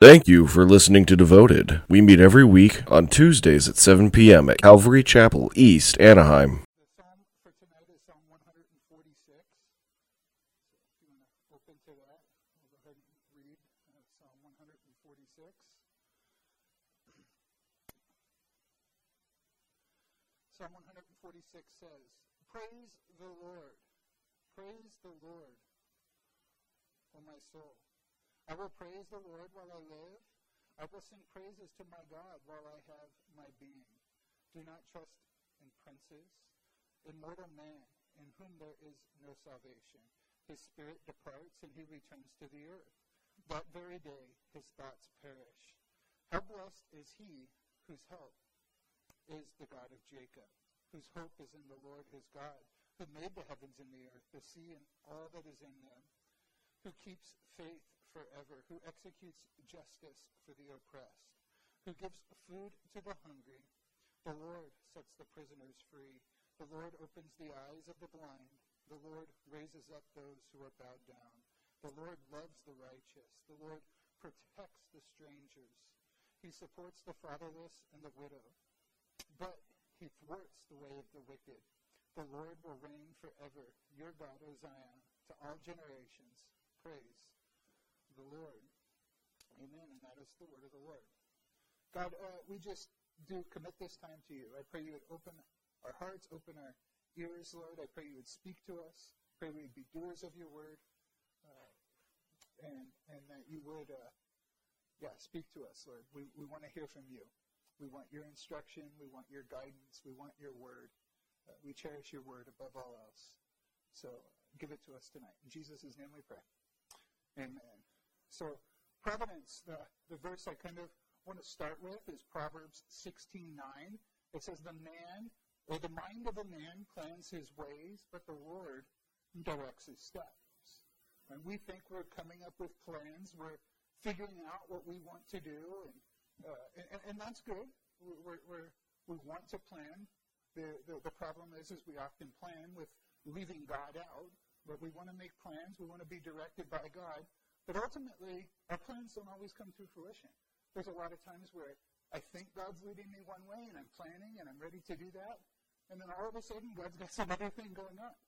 Thank you for listening to Devoted. We meet every week on Tuesdays at 7 p.m. at Calvary Chapel, East Anaheim. The psalm for tonight is Psalm 146. So if you want to open to that, we'll go ahead and read uh, Psalm 146. Psalm 146 says, Praise the Lord. Praise the Lord, O my soul. I will praise the Lord while I live. I will sing praises to my God while I have my being. Do not trust in princes, in mortal man, in whom there is no salvation. His spirit departs and he returns to the earth. That very day his thoughts perish. How blessed is he whose help is the God of Jacob, whose hope is in the Lord his God, who made the heavens and the earth, the sea and all that is in them, who keeps faith forever, who executes justice for the oppressed, who gives food to the hungry. The Lord sets the prisoners free. The Lord opens the eyes of the blind. The Lord raises up those who are bowed down. The Lord loves the righteous. The Lord protects the strangers. He supports the fatherless and the widow. But he thwarts the way of the wicked. The Lord will reign forever. Your God, O Zion, to all generations. Praise the Lord. Amen. And that is the word of the Lord. God, uh, we just do commit this time to you. I pray you would open our hearts, open our ears, Lord. I pray you would speak to us. Pray we would be doers of your word. Uh, and, and that you would, uh, yeah, speak to us, Lord. We, we want to hear from you. We want your instruction. We want your guidance. We want your word. Uh, we cherish your word above all else. So give it to us tonight. In Jesus' name we pray. Amen. So providence, the, the verse I kind of want to start with is Proverbs 16:9. It says, "The man or the mind of a man plans his ways, but the Lord directs his steps." And we think we're coming up with plans. We're figuring out what we want to do, and uh, and, and, that's good. We're, we're, we want to plan. The, the, the problem is, is we often plan with leaving God out, but we want to make plans. We want to be directed by God. But ultimately, our plans don't always come to fruition. There's a lot of times where I think God's leading me one way and I'm planning and I'm ready to do that. And then all of a sudden, God's got some other thing going on.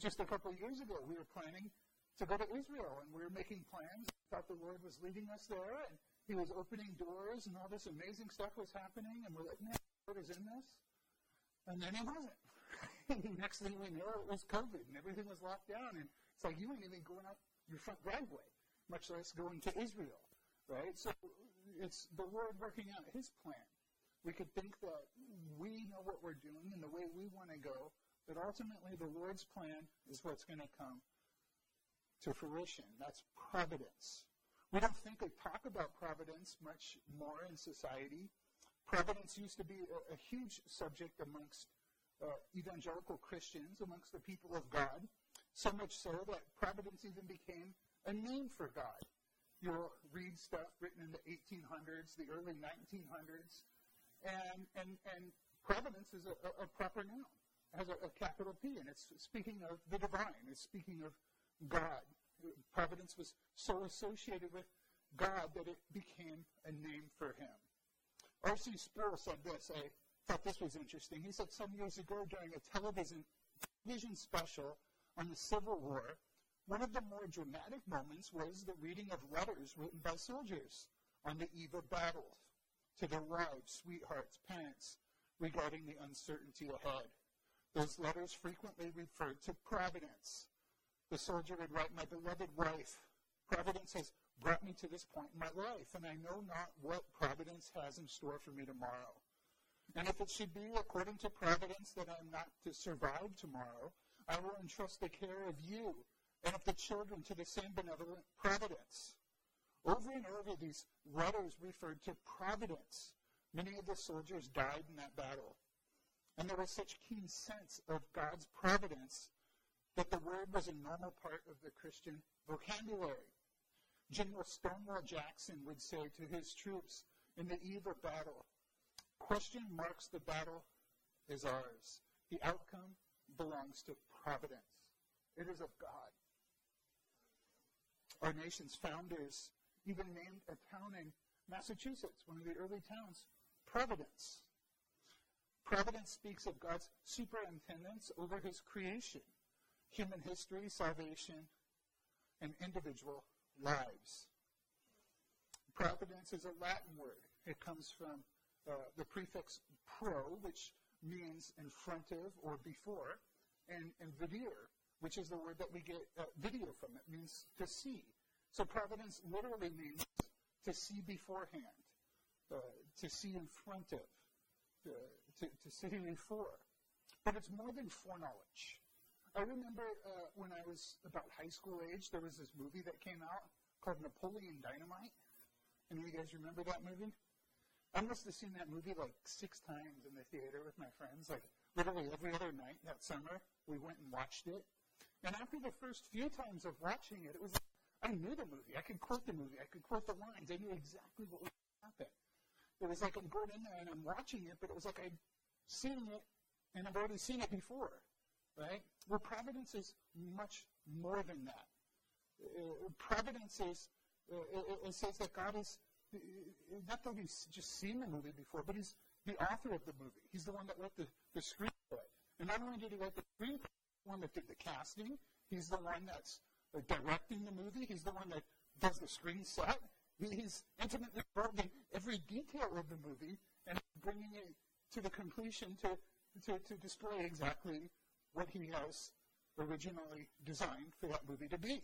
Just a couple of years ago, we were planning to go to Israel and we were making plans. Thought the Lord was leading us there and He was opening doors and all this amazing stuff was happening. And we're like, man, the Lord is in this. And then He wasn't. Next thing we know, it was COVID and everything was locked down. And it's like, you ain't even going out your front driveway much less going to Israel, right? So it's the Lord working out His plan. We could think that we know what we're doing and the way we want to go, but ultimately the Lord's plan is what's going to come to fruition. That's providence. We don't think or talk about providence much more in society. Providence used to be a, a huge subject amongst uh, evangelical Christians, amongst the people of God, so much so that providence even became a name for God. You'll read stuff written in the 1800s, the early 1900s, and, and, and providence is a, a, a proper noun. It has a, a, capital P, and it's speaking of the divine. It's speaking of God. Providence was so associated with God that it became a name for him. R.C. Sproul said this. I thought this was interesting. He said some years ago during a television, television special on the Civil War, one of the more dramatic moments was the reading of letters written by soldiers on the eve of battle to their wives, sweethearts, parents regarding the uncertainty ahead. Those letters frequently referred to providence. The soldier would write, My beloved wife, providence has brought me to this point in my life, and I know not what providence has in store for me tomorrow. And if it should be according to providence that I am not to survive tomorrow, I will entrust the care of you and of the children to the same benevolent providence. Over and over, these letters referred to providence. Many of the soldiers died in that battle. And there was such keen sense of God's providence that the word was a normal part of the Christian vocabulary. General Stonewall Jackson would say to his troops in the eve of battle, question marks the battle is ours. The outcome belongs to providence. It is of God our nation's founders even named a town in Massachusetts, one of the early towns, Providence. Providence speaks of God's superintendence over his creation, human history, salvation, and individual lives. Providence is a Latin word. It comes from uh, the prefix pro, which means in front of or before, and, and videre, which is the word that we get uh, video from. It means to see. So providence literally means to see beforehand, uh, to see in front of, uh, to, to see before. But it's more than foreknowledge. I remember uh, when I was about high school age, there was this movie that came out called Napoleon Dynamite. Any of you guys remember that movie? I must have seen that movie like six times in the theater with my friends. Like literally every other night that summer, we went and watched it. And after the first few times of watching it, it was I knew the movie. I could quote the movie. I could quote the lines. I knew exactly what was gonna happen. It was like I'm going in there and I'm watching it, but it was like I'd seen it and I've already seen it before, right? Well, providence is much more than that. Uh, uh providence is uh, it, it says that God is not that he's just seen the movie before, but he's the author of the movie. He's the one that wrote the, the screenplay. And not only did he write the screenplay, one that did the casting. He's the one that's uh, directing the movie. He's the one that does the screen set. He's intimately involved in every detail of the movie and bringing it to the completion to, to, to display exactly what he has originally designed for that movie to be.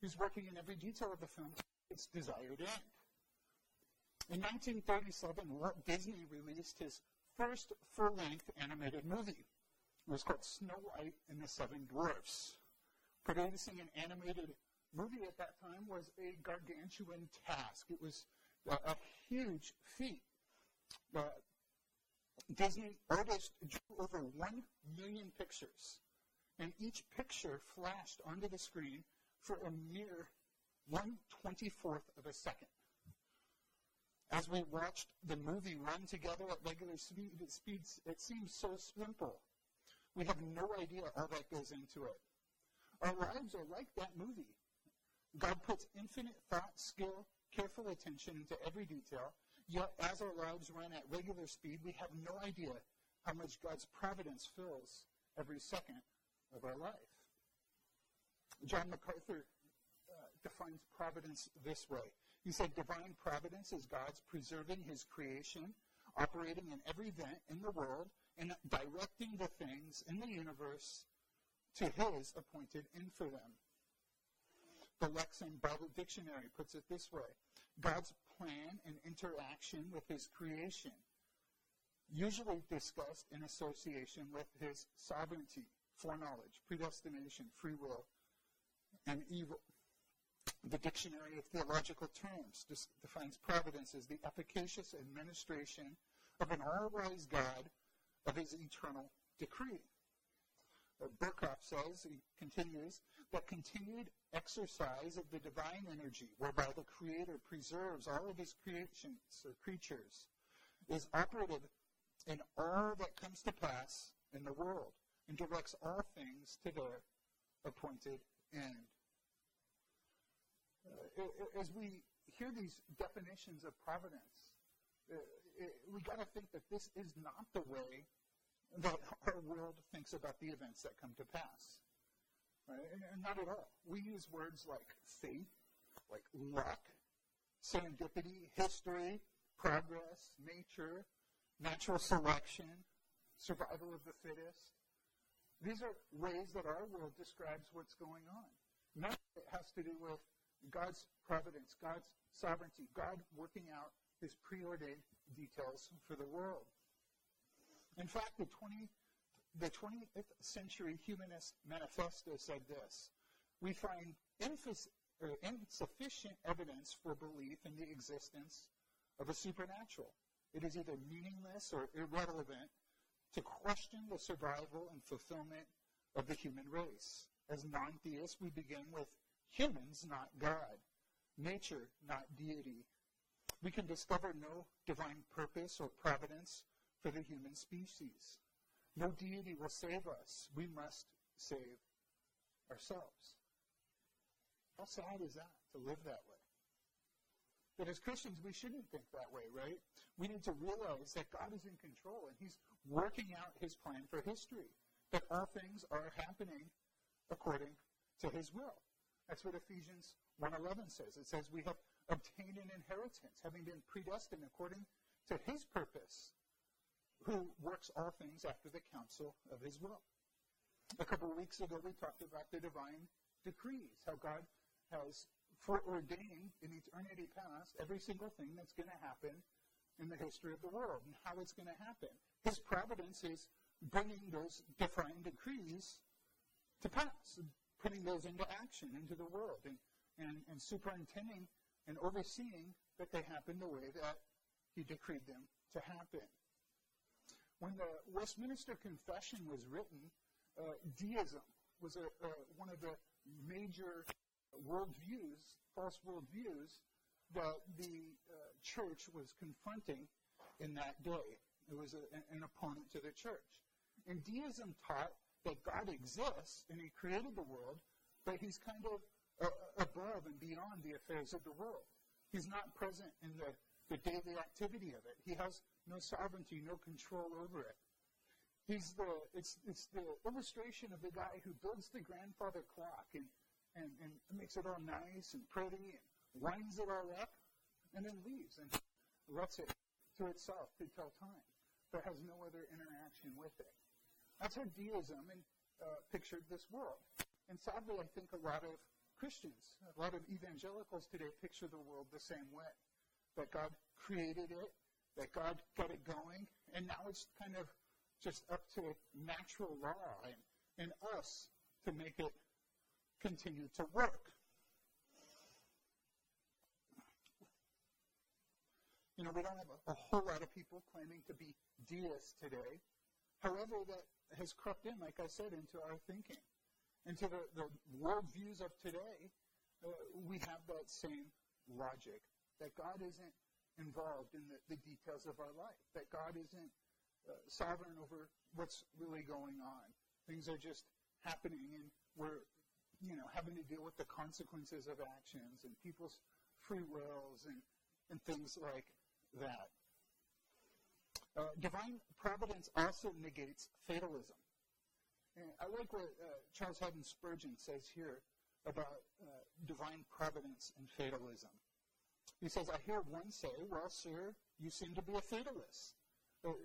He's working in every detail of the film to its desired end. In 1937, Walt Disney released his first full-length animated movie. It was called Snow White and the Seven Dwarfs. Producing an animated movie at that time was a gargantuan task. It was a, a huge feat. Uh, Disney artists drew over one million pictures, and each picture flashed onto the screen for a mere one twenty-fourth of a second. As we watched the movie run together at regular speed, speeds, it seems so simple. We have no idea all that goes into it. Our lives are like that movie. God puts infinite thought, skill, careful attention into every detail, yet as our lives run at regular speed, we have no idea how much God's providence fills every second of our life. John MacArthur uh, defines providence this way he said divine providence is God's preserving his creation, operating in every event in the world, and directing the things in the universe to his appointed end for them. The Lexham Bible Dictionary puts it this way God's plan and interaction with his creation, usually discussed in association with his sovereignty, foreknowledge, predestination, free will, and evil. The Dictionary of Theological Terms defines providence as the efficacious administration of an all-wise God of his eternal decree. Berkhof says, he continues, that continued exercise of the divine energy whereby the Creator preserves all of his creations or creatures is operative in all that comes to pass in the world and directs all things to their appointed end. Uh, as we hear these definitions of providence, uh, we got to think that this is not the way that our world thinks about the events that come to pass. Right? And not at all. We use words like fate, like luck, serendipity, history, progress, nature, natural selection, survival of the fittest. These are ways that our world describes what's going on. None of it has to do with God's providence, God's sovereignty, God working out his preordained details for the world. In fact, the 20, the 20th century humanist manifesto said this We find uh, insufficient evidence for belief in the existence of a supernatural. It is either meaningless or irrelevant to question the survival and fulfillment of the human race. As non theists, we begin with humans, not God, nature, not deity. We can discover no divine purpose or providence for the human species. No deity will save us. We must save ourselves. How sad is that to live that way? But as Christians, we shouldn't think that way, right? We need to realize that God is in control and He's working out His plan for history. That all things are happening according to His will. That's what Ephesians 1.11 says. It says we have obtained an inheritance, having been predestined according to His purpose, who works all things after the counsel of His will. A couple of weeks ago, we talked about the divine decrees, how God has foreordained in eternity past every single thing that's going to happen in the history of the world and how it's going to happen. His providence is bringing those divine decrees to pass, putting those into action, into the world, and, and, and superintending and overseeing that they happen the way that he decreed them to happen. When the Westminster Confession was written, uh, deism was a, uh, one of the major worldviews, false worldviews, that the uh, church was confronting in that day. It was a, an opponent to the church. And deism taught that God exists and He created the world, but He's kind of above and beyond the affairs of the world. He's not present in the, the daily activity of it. He has no sovereignty, no control over it. He's the, it's, it's the illustration of the guy who builds the grandfather clock and, and, and makes it all nice and pretty and winds it all up and then leaves and lets it to itself to tell time, but has no other interaction with it. That's how deism and, uh, pictured this world. And sadly, I think a lot of Christians, a lot of evangelicals today picture the world the same way. That God created it, that God got it going, and now it's kind of just up to natural law and, and us to make it continue to work. You know, we don't have a, a, whole lot of people claiming to be deists today. However, that has crept in, like I said, into our thinking. Into the, the worldviews of today, uh, we have that same logic that God isn't involved in the, the details of our life, that God isn't uh, sovereign over what's really going on. Things are just happening, and we're, you know, having to deal with the consequences of actions and people's free wills and, and things like that. Uh, divine providence also negates fatalism. And I like what uh, Charles Haddon Spurgeon says here about uh, divine providence and fatalism. He says, I hear one say, Well, sir, you seem to be a fatalist.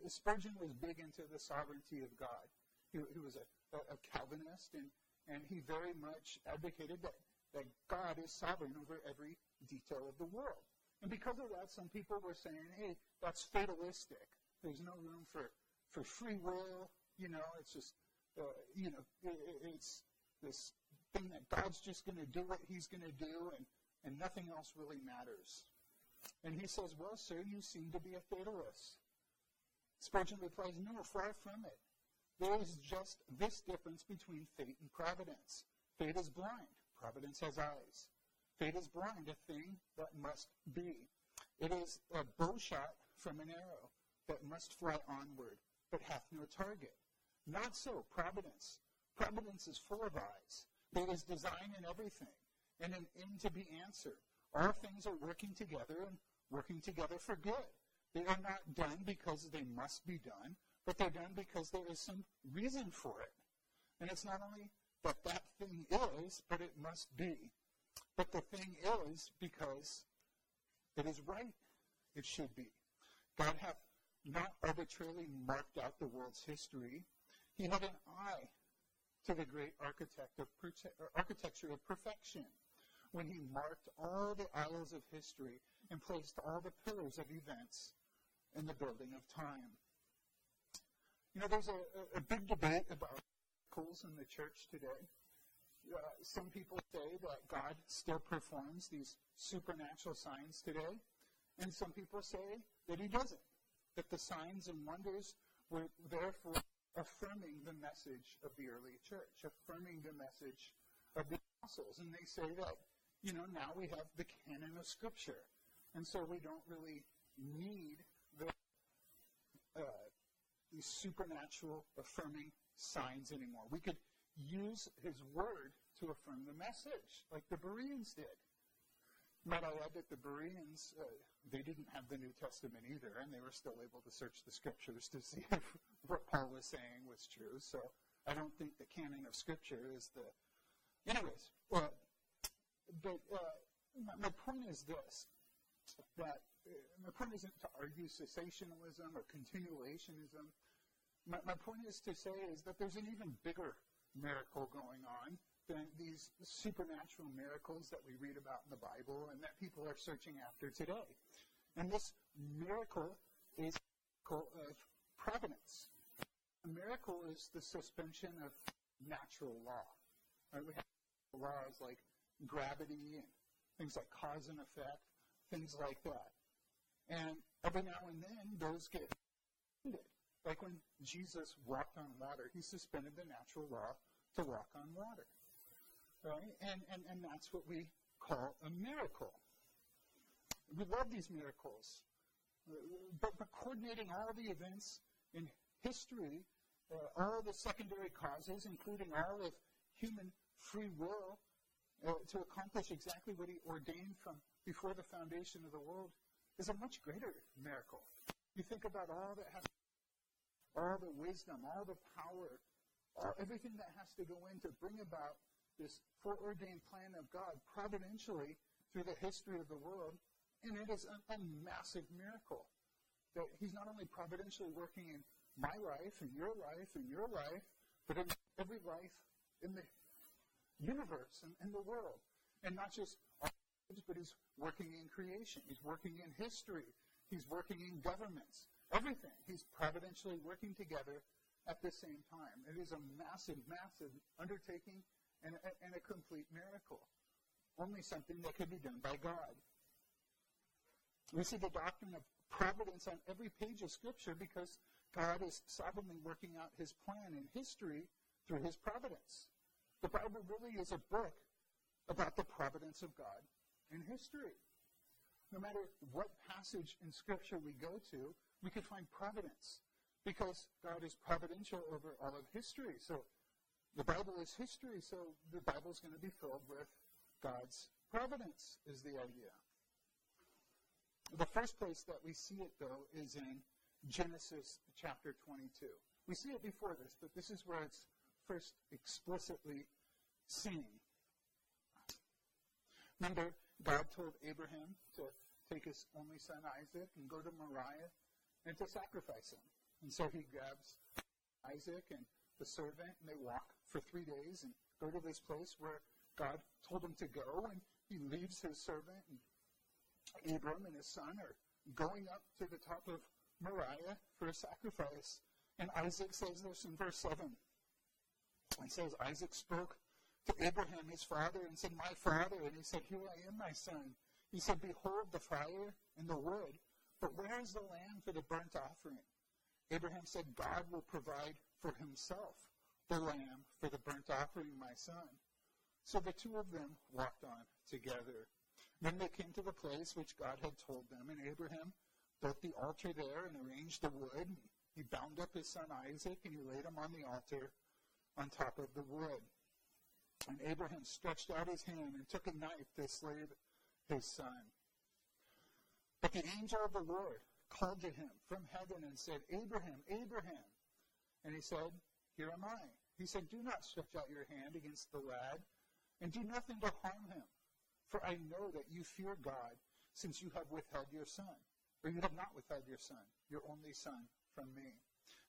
Spurgeon was big into the sovereignty of God. He, he was a, a, Calvinist, and, and he very much advocated that, that God is sovereign over every detail of the world. And because of that, some people were saying, hey, that's fatalistic. There's no room for, for free will. You know, it's just, uh, you know, it, it's this thing that God's just going to do what he's going to do, and, and nothing else really matters. And he says, well, sir, you seem to be a fatalist. Spurgeon replies, No, far from it. There is just this difference between fate and providence. Fate is blind, providence has eyes. Fate is blind, a thing that must be. It is a bow shot from an arrow that must fly onward, but hath no target. Not so, providence. Providence is full of eyes. There is design in everything, and an end to be answered. All things are working together and working together for good they are not done because they must be done, but they're done because there is some reason for it. And it's not only that that thing is, but it must be. But the thing is because it is right. It should be. God hath not arbitrarily marked out the world's history. He had an eye to the great architect of architecture of perfection when he marked all the aisles of history and placed all the pillars of events in the building of time. You know, there's a, a big debate about miracles in the church today. Uh, some people say that God still performs these supernatural signs today, and some people say that He doesn't. That the signs and wonders were therefore affirming the message of the early church, affirming the message of the apostles. And they say that, you know, now we have the canon of Scripture, and so we don't really need the, uh, these supernatural affirming signs anymore. We could use his word to affirm the message, like the Bereans did. Might I add that the Bereans, uh, they didn't have the New Testament either, and they were still able to search the scriptures to see if what Paul was saying was true. So I don't think the canon of scripture is the. Anyways, well, but uh, my, point is this: that uh, my point isn't to argue cessationalism or continuationism. My, my point is to say is that there's an even bigger miracle going on these supernatural miracles that we read about in the Bible and that people are searching after today. And this miracle is a miracle of providence. A miracle is the suspension of natural law. Right? We have laws like gravity and things like cause and effect, things like that. And every now and then, those get suspended. Like when Jesus walked on water, he suspended the natural law to walk on water right? And, and, and that's what we call a miracle. We love these miracles. But, but coordinating all the events in history, uh, all the secondary causes, including all of human free will, uh, to accomplish exactly what he ordained from before the foundation of the world, is a much greater miracle. You think about all that has, all the wisdom, all the power, all, everything that has to go in to bring about this foreordained plan of God providentially through the history of the world, and it is a, a massive miracle that He's not only providentially working in my life and your life and your life, but in every life in the universe and in the world. And not just our lives, but He's working in creation. He's working in history. He's working in governments. Everything. He's providentially working together at the same time. It is a massive, massive undertaking and, and a complete miracle. Only something that could be done by God. We see the doctrine of providence on every page of Scripture because God is sovereignly working out his plan in history through his providence. The Bible really is a book about the providence of God in history. No matter what passage in Scripture we go to, we can find providence because God is providential over all of history. So the Bible is history, so the Bible is going to be filled with God's providence, is the idea. The first place that we see it, though, is in Genesis chapter 22. We see it before this, but this is where it's first explicitly seen. Remember, God told Abraham to take his only son Isaac and go to Moriah and to sacrifice him. And so he grabs Isaac and the servant, and they walk for three days and go to this place where God told him to go, and he leaves his servant, and Abram and his son are going up to the top of Moriah for a sacrifice. And Isaac says this in verse 7. It says, Isaac spoke to Abraham, his father, and said, My father. And he said, Here I am, my son. He said, Behold the fire and the wood, but where is the lamb for the burnt offering? Abraham said, God will provide for himself the lamb for the burnt offering, my son. So the two of them walked on together. Then they came to the place which God had told them, and Abraham built the altar there and arranged the wood. He bound up his son Isaac, and he laid him on the altar on top of the wood. And Abraham stretched out his hand and took a knife to slay his son. But the angel of the Lord called to him from heaven and said, Abraham, Abraham. And he said, Here am I. He said, Do not stretch out your hand against the lad, and do nothing to harm him. For I know that you fear God, since you have withheld your son. Or you have not withheld your son, your only son, from me.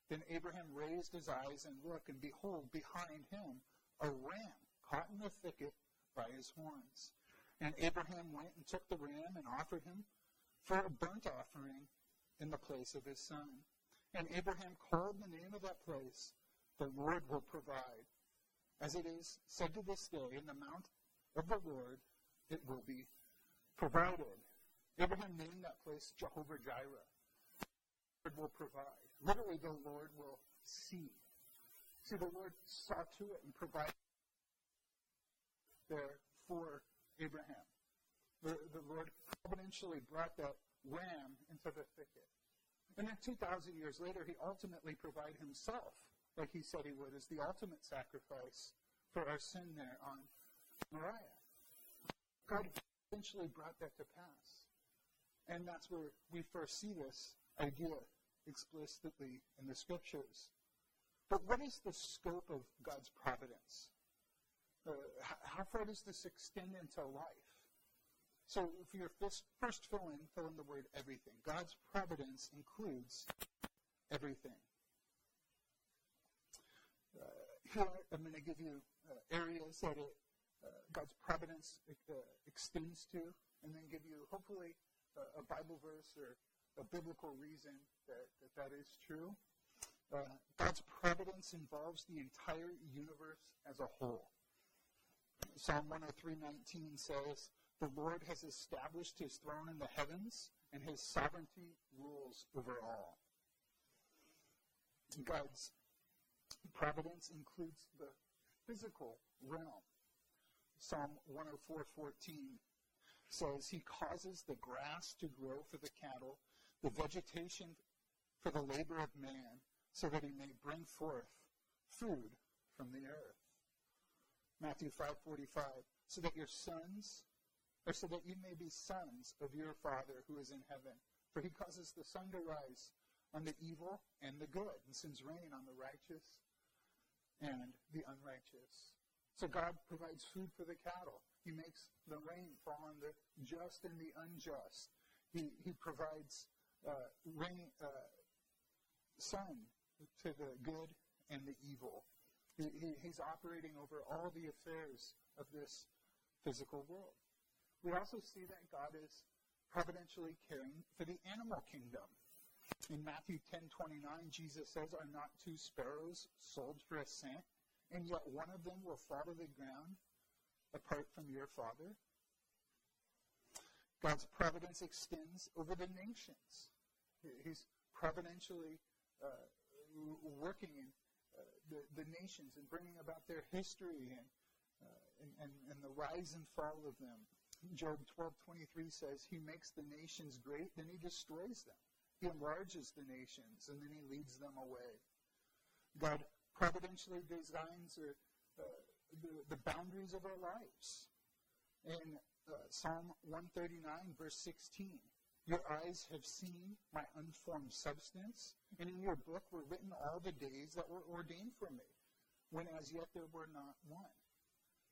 Then Abraham raised his eyes and looked, and behold, behind him a ram caught in the thicket by his horns. And Abraham went and took the ram and offered him for a burnt offering in the place of his son. And Abraham called the name of that place, The Lord will provide. As it is said to this day, in the mount of the Lord it will be provided. Abraham named that place Jehovah Jireh. The Lord will provide. Literally, the Lord will see. See, the Lord saw to it and provided there for Abraham. The, the Lord providentially brought that ram into the thicket. And then 2,000 years later, he ultimately provided himself, like he said he would, as the ultimate sacrifice for our sin there on Moriah. God eventually brought that to pass. And that's where we first see this idea explicitly in the scriptures. But what is the scope of God's providence? Uh, how far does this extend into life? So, for your first, fill in, fill in the word everything. God's providence includes everything. Uh, here, I'm going to give you uh, areas that it, uh, God's providence uh, extends to, and then give you, hopefully, a Bible verse or a biblical reason that that, that is true. Uh, God's providence involves the entire universe as a whole. Psalm 103:19 says, "The Lord has established his throne in the heavens, and his sovereignty rules over all." God's providence includes the physical realm. Psalm 104:14 says, "He causes the grass to grow for the cattle, the vegetation for the labor of man, so that he may bring forth food from the earth." Matthew 5:45, so that your sons, or so that you may be sons of your Father who is in heaven. For he causes the sun to rise on the evil and the good, and sends rain on the righteous and the unrighteous. So God provides food for the cattle. He makes the rain fall on the just and the unjust. He, he provides uh, rain, uh, sun to the good and the evil. He, he's operating over all the affairs of this physical world. We also see that God is providentially caring for the animal kingdom. In Matthew 10:29, Jesus says, "Are not two sparrows sold for a cent, and yet one of them will fall to the ground apart from your Father?" God's providence extends over the nations. He's providentially uh, working in the, the nations and bringing about their history and, uh, and, and, and, the rise and fall of them. Job 12:23 says, "He makes the nations great, then he destroys them. He enlarges the nations, and then he leads them away." God providentially designs uh, uh, the, the boundaries of our lives. In uh, Psalm 139, verse 16, your eyes have seen my unformed substance, and in your book were written all the days that were ordained for me, when as yet there were not one.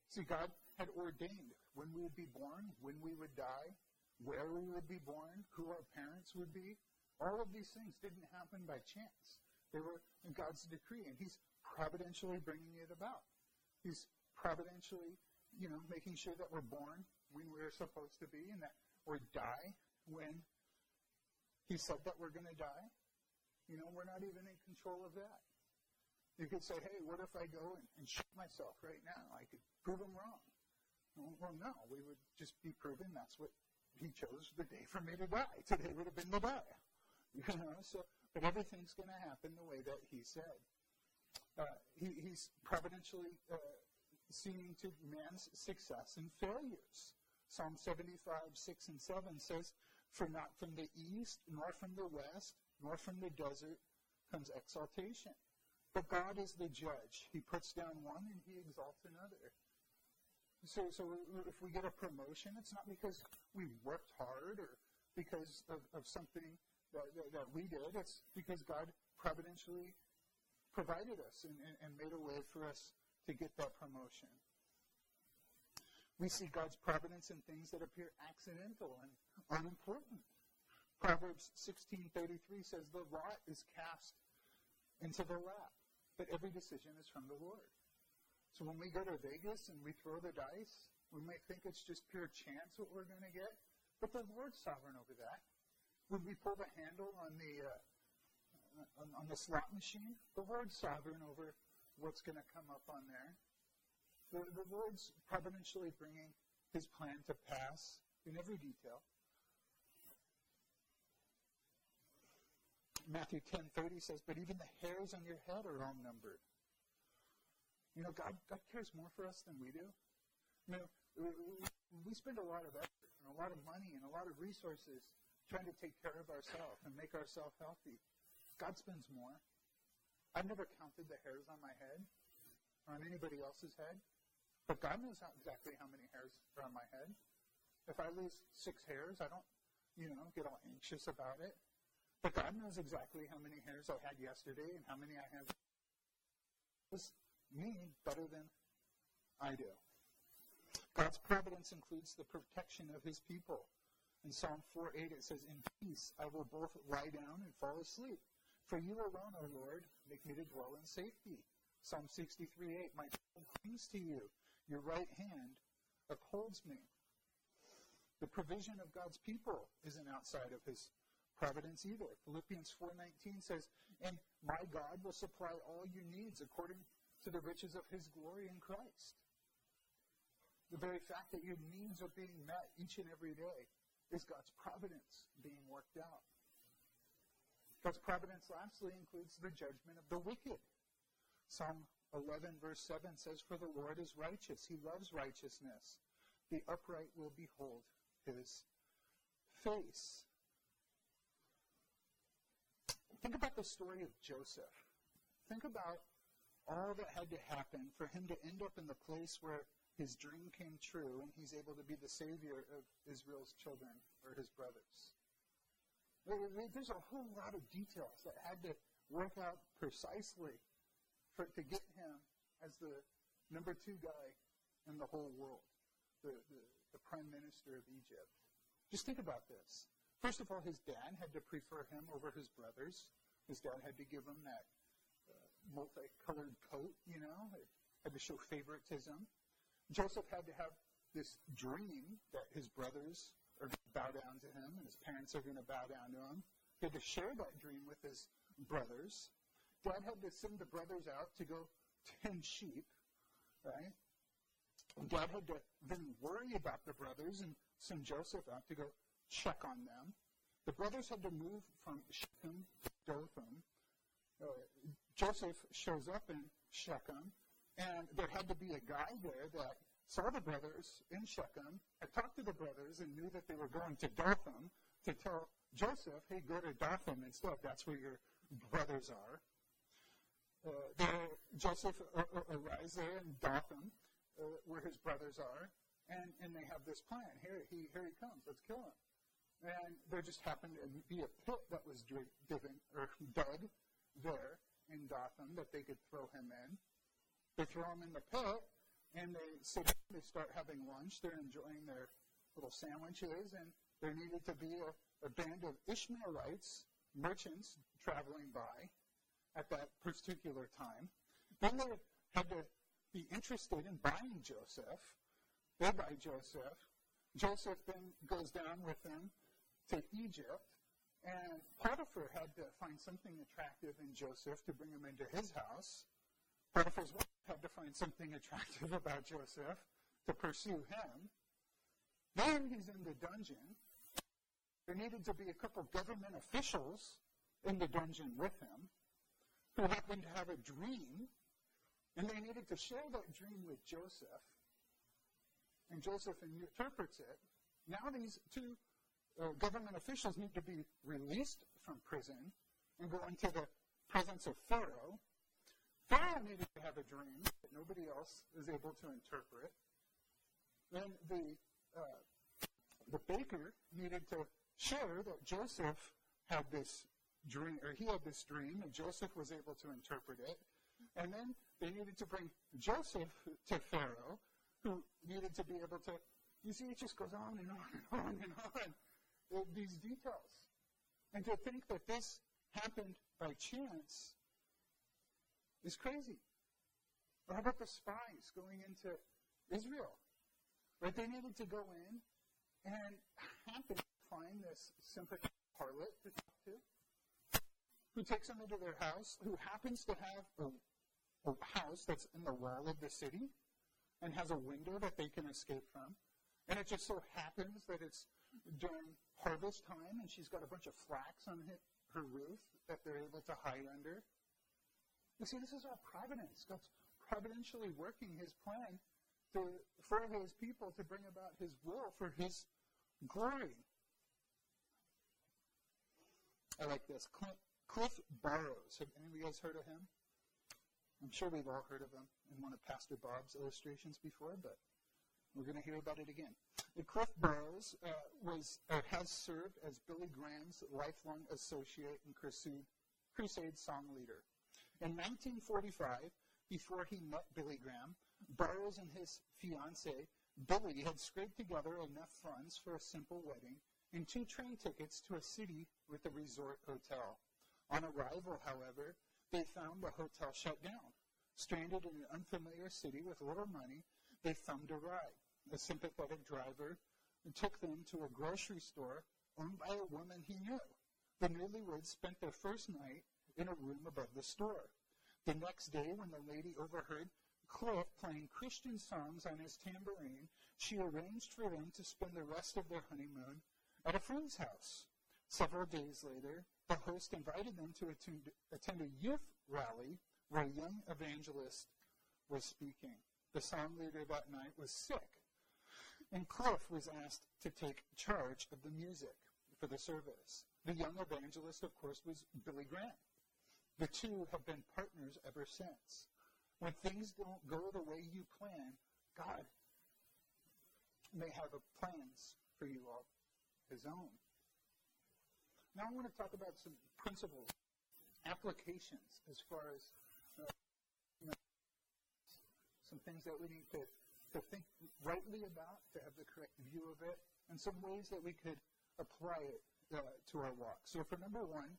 See, God had ordained when we would be born, when we would die, where we would be born, who our parents would be. All of these things didn't happen by chance. They were in God's decree, and He's providentially bringing it about. He's providentially, you know, making sure that we're born when we're supposed to be and that we die when he said that we're going to die. You know, we're not even in control of that. You could say, hey, what if I go and, and shoot myself right now? I could prove him wrong. Well, no, we would just be proven that's what he chose the day for me to die. Today would have been the day. You know, so, but everything's going to happen the way that he said. Uh, he, he's providentially uh, seeing to man's success and failures. Psalm 75, 6 and 7 says, for not from the east, nor from the west, nor from the desert comes exaltation. But God is the judge. He puts down one and he exalts another. So, so if we get a promotion, it's not because we worked hard or because of, of something that, that, that we did. It's because God providentially provided us and, and, and made a way for us to get that promotion. We see God's providence in things that appear accidental and unimportant. Proverbs 16:33 says the lot is cast into the lap, but every decision is from the Lord. So when we go to Vegas and we throw the dice, we might think it's just pure chance what we're going to get, but the Lord's sovereign over that. When we pull the handle on the uh, on, on the slot machine, the Lord's sovereign over what's going to come up on there. The, the Lord's providentially bringing his plan to pass in every detail. Matthew 10:30 says, "But even the hairs on your head are all numbered." You know, God, God cares more for us than we do. You know, we spend a lot of effort and a lot of money and a lot of resources trying to take care of ourselves and make ourselves healthy. God spends more. I've never counted the hairs on my head or on anybody else's head. But God knows how, exactly how many hairs are on my head. If I lose six hairs, I don't, you know, get all anxious about it. But God knows exactly how many hairs I had yesterday and how many I have. Me better than I do. God's providence includes the protection of his people. In Psalm 4:8 it says, In peace I will both lie down and fall asleep. For you alone, O Lord, make me to dwell in safety. Psalm 63:8 My soul clings to you. Your right hand upholds me. The provision of God's people isn't outside of his providence either. Philippians 4:19 says, "And my God will supply all your needs according to the riches of his glory in Christ." The very fact that your needs are being met each and every day is God's providence being worked out. God's providence, lastly, includes the judgment of the wicked. Psalm 11, verse 7 says, For the Lord is righteous. He loves righteousness. The upright will behold his face. Think about the story of Joseph. Think about all that had to happen for him to end up in the place where his dream came true and he's able to be the savior of Israel's children or his brothers. There's a whole lot of details that had to work out precisely for to get him as the number two guy in the whole world, the, the, the prime minister of Egypt. Just think about this. First of all, his dad had to prefer him over his brothers. His dad had to give him that multicolored coat, you know, it had to show favoritism. Joseph had to have this dream that his brothers are going to bow down to him and his parents are going to bow down to him. He had to share that dream with his brothers. Dad had to send the brothers out to go tend sheep, right? Dad had to then worry about the brothers and send Joseph out to go check on them. The brothers had to move from Shechem to Dothan. Uh, Joseph shows up in Shechem, and there had to be a guy there that saw the brothers in Shechem, had talked to the brothers, and knew that they were going to Dothan to tell Joseph, hey, go to Dothan instead. That's where your brothers are. Uh, there, Joseph uh, arrives there in Dothan, uh, where his brothers are, and, and they have this plan. Here he, here he comes. Let's kill him. And there just happened to be a pit that was driven, or dug there in Dothan that they could throw him in. They throw him in the pit, and they sit they start having lunch. They're enjoying their little sandwiches, and there needed to be a, a band of Ishmaelites, merchants, traveling by at that particular time. Then they had to be interested in buying Joseph. They buy Joseph. Joseph then goes down with them to Egypt. And Potiphar had to find something attractive in Joseph to bring him into his house. Potiphar's wife had to find something attractive about Joseph to pursue him. Then he's in the dungeon. There needed to be a couple government officials in the dungeon with him who happened to have a dream, and they needed to share that dream with Joseph. And Joseph interprets it. Now these two uh, government officials need to be released from prison and go into the presence of Pharaoh. Pharaoh needed to have a dream that nobody else is able to interpret. Then the uh, the baker needed to share that Joseph had this dream, or he had this dream, and Joseph was able to interpret it. And then they needed to bring Joseph to Pharaoh, who needed to be able to. You see, it just goes on and on and on and on these details. And to think that this happened by chance is crazy. Or how about the spies going into Israel? Right? They needed to go in and happen to find this sympathetic harlot to talk to, who takes them into their house, who happens to have a, a house that's in the wall of the city and has a window that they can escape from. And it just so happens that it's during harvest time, and she's got a bunch of flax on her roof that they're able to hide under. You see, this is our providence. God's providentially working his plan to, for his people to bring about his will for his glory. I like this. Cliff Barrows. Have any of you guys heard of him? I'm sure we've all heard of him in one of Pastor Bob's illustrations before, but We're going to hear about it again. Cliff Barrows uh, was uh, has served as Billy Graham's lifelong associate and crusade, crusade song leader. In 1945, before he met Billy Graham, Barrows and his fiancee, Billy, had scraped together enough funds for a simple wedding and two train tickets to a city with a resort hotel. On arrival, however, they found the hotel shut down. Stranded in an unfamiliar city with little money, they thumbed a ride. A sympathetic driver and took them to a grocery store owned by a woman he knew. The newlyweds spent their first night in a room above the store. The next day, when the lady overheard Cliff playing Christian songs on his tambourine, she arranged for them to spend the rest of their honeymoon at a friend's house. Several days later, the host invited them to attend, attend a youth rally where a young evangelist was speaking. The song leader that night was sick, and Cliff was asked to take charge of the music for the service. The young evangelist, of course, was Billy Graham. The two have been partners ever since. When things don't go the way you plan, God may have a plans for you all, His own. Now I want to talk about some principles, applications as far as uh, you know, some things that we need to, to think rightly about, to have the correct view of it, and some ways that we could apply it uh, to our walk. So for number one,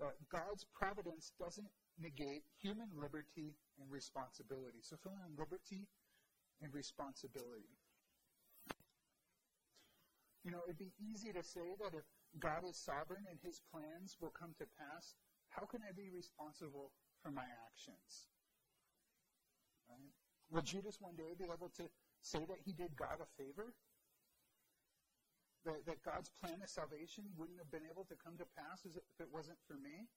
uh, God's providence doesn't negate human liberty and responsibility. So fill in liberty and responsibility. You know, it'd be easy to say that if God is sovereign and his plans will come to pass, how can I be responsible for my actions? Will Judas one day be able to say that he did God a favor? That, that God's plan of salvation wouldn't have been able to come to pass if it wasn't for me?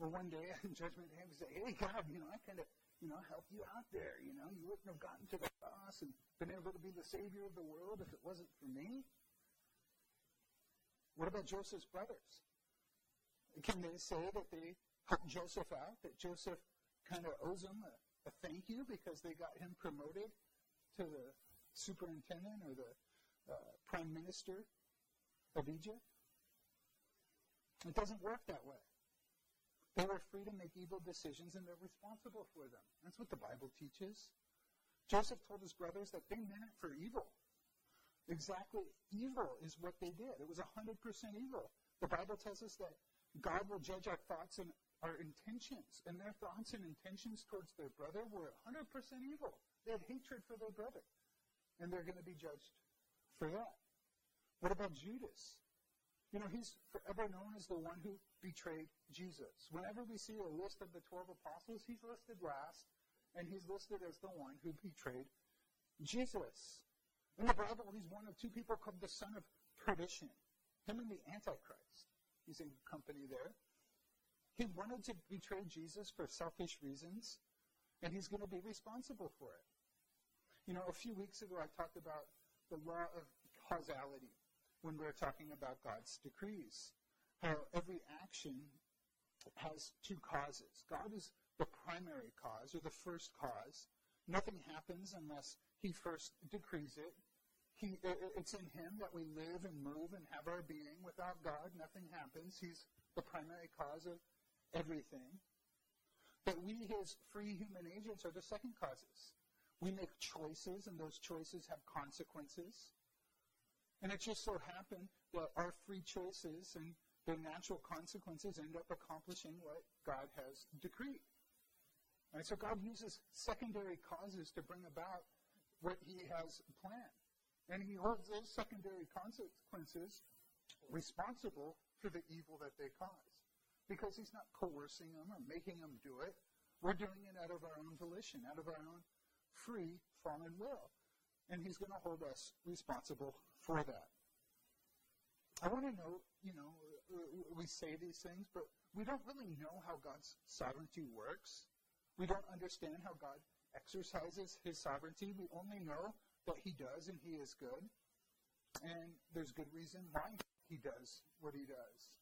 Well, one day in Judgment Day, we say, hey, God, you know, I kind of, you know, helped you out there. You know, you wouldn't have gotten to the cross and been able to be the Savior of the world if it wasn't for me. What about Joseph's brothers? Can they say that they helped Joseph out, that Joseph kind of owes them a, a thank you because they got him promoted to the superintendent or the uh, prime minister of Egypt? It doesn't work that way. They were free to make evil decisions and they're responsible for them. That's what the Bible teaches. Joseph told his brothers that they meant it for evil. Exactly evil is what they did. It was 100% evil. The Bible tells us that God will judge our thoughts and our intentions, and their thoughts and intentions towards their brother were 100% evil. They had hatred for their brother, and they're going to be judged for that. What about Judas? You know, he's forever known as the one who betrayed Jesus. Whenever we see a list of the 12 apostles, he's listed last, and he's listed as the one who betrayed Jesus. In the Bible, he's one of two people called the son of perdition. Him and the Antichrist. He's in company there. He wanted to betray Jesus for selfish reasons, and he's going to be responsible for it. You know, a few weeks ago, I talked about the law of causality when we were talking about God's decrees. How every action has two causes. God is the primary cause, or the first cause. Nothing happens unless he first decrees it. He, it's in Him that we live and move and have our being. Without God, nothing happens. He's the primary cause of everything. But we, His free human agents, are the second causes. We make choices, and those choices have consequences. And it just so happened that our free choices and their natural consequences end up accomplishing what God has decreed. Right? So God uses secondary causes to bring about what He has planned. And he holds those secondary consequences responsible for the evil that they cause. Because he's not coercing them or making them do it. We're doing it out of our own volition, out of our own free fallen will. And he's going to hold us responsible for that. I want to know, you know, uh, we say these things, but we don't really know how God's sovereignty works. We don't understand how God exercises his sovereignty. We only know that he does, and he is good. And there's good reason why he does what he does.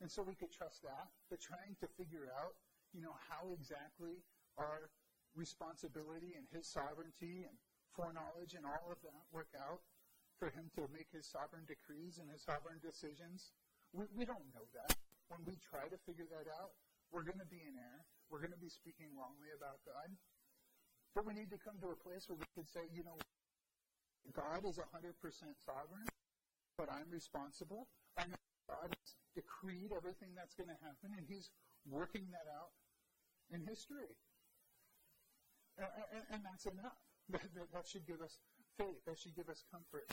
And so we could trust that. But trying to figure out, you know, how exactly our responsibility and his sovereignty and foreknowledge and all of that work out for him to make his sovereign decrees and his sovereign decisions? We, we don't know that. When we try to figure that out, we're going to be in error. We're going to be speaking wrongly about God. But we need to come to a place where we can say, you know, God is 100% sovereign, but I'm responsible. I know God has decreed everything that's going to happen, and He's working that out in history. And, and, and that's enough. That, that, that should give us faith. That should give us comfort.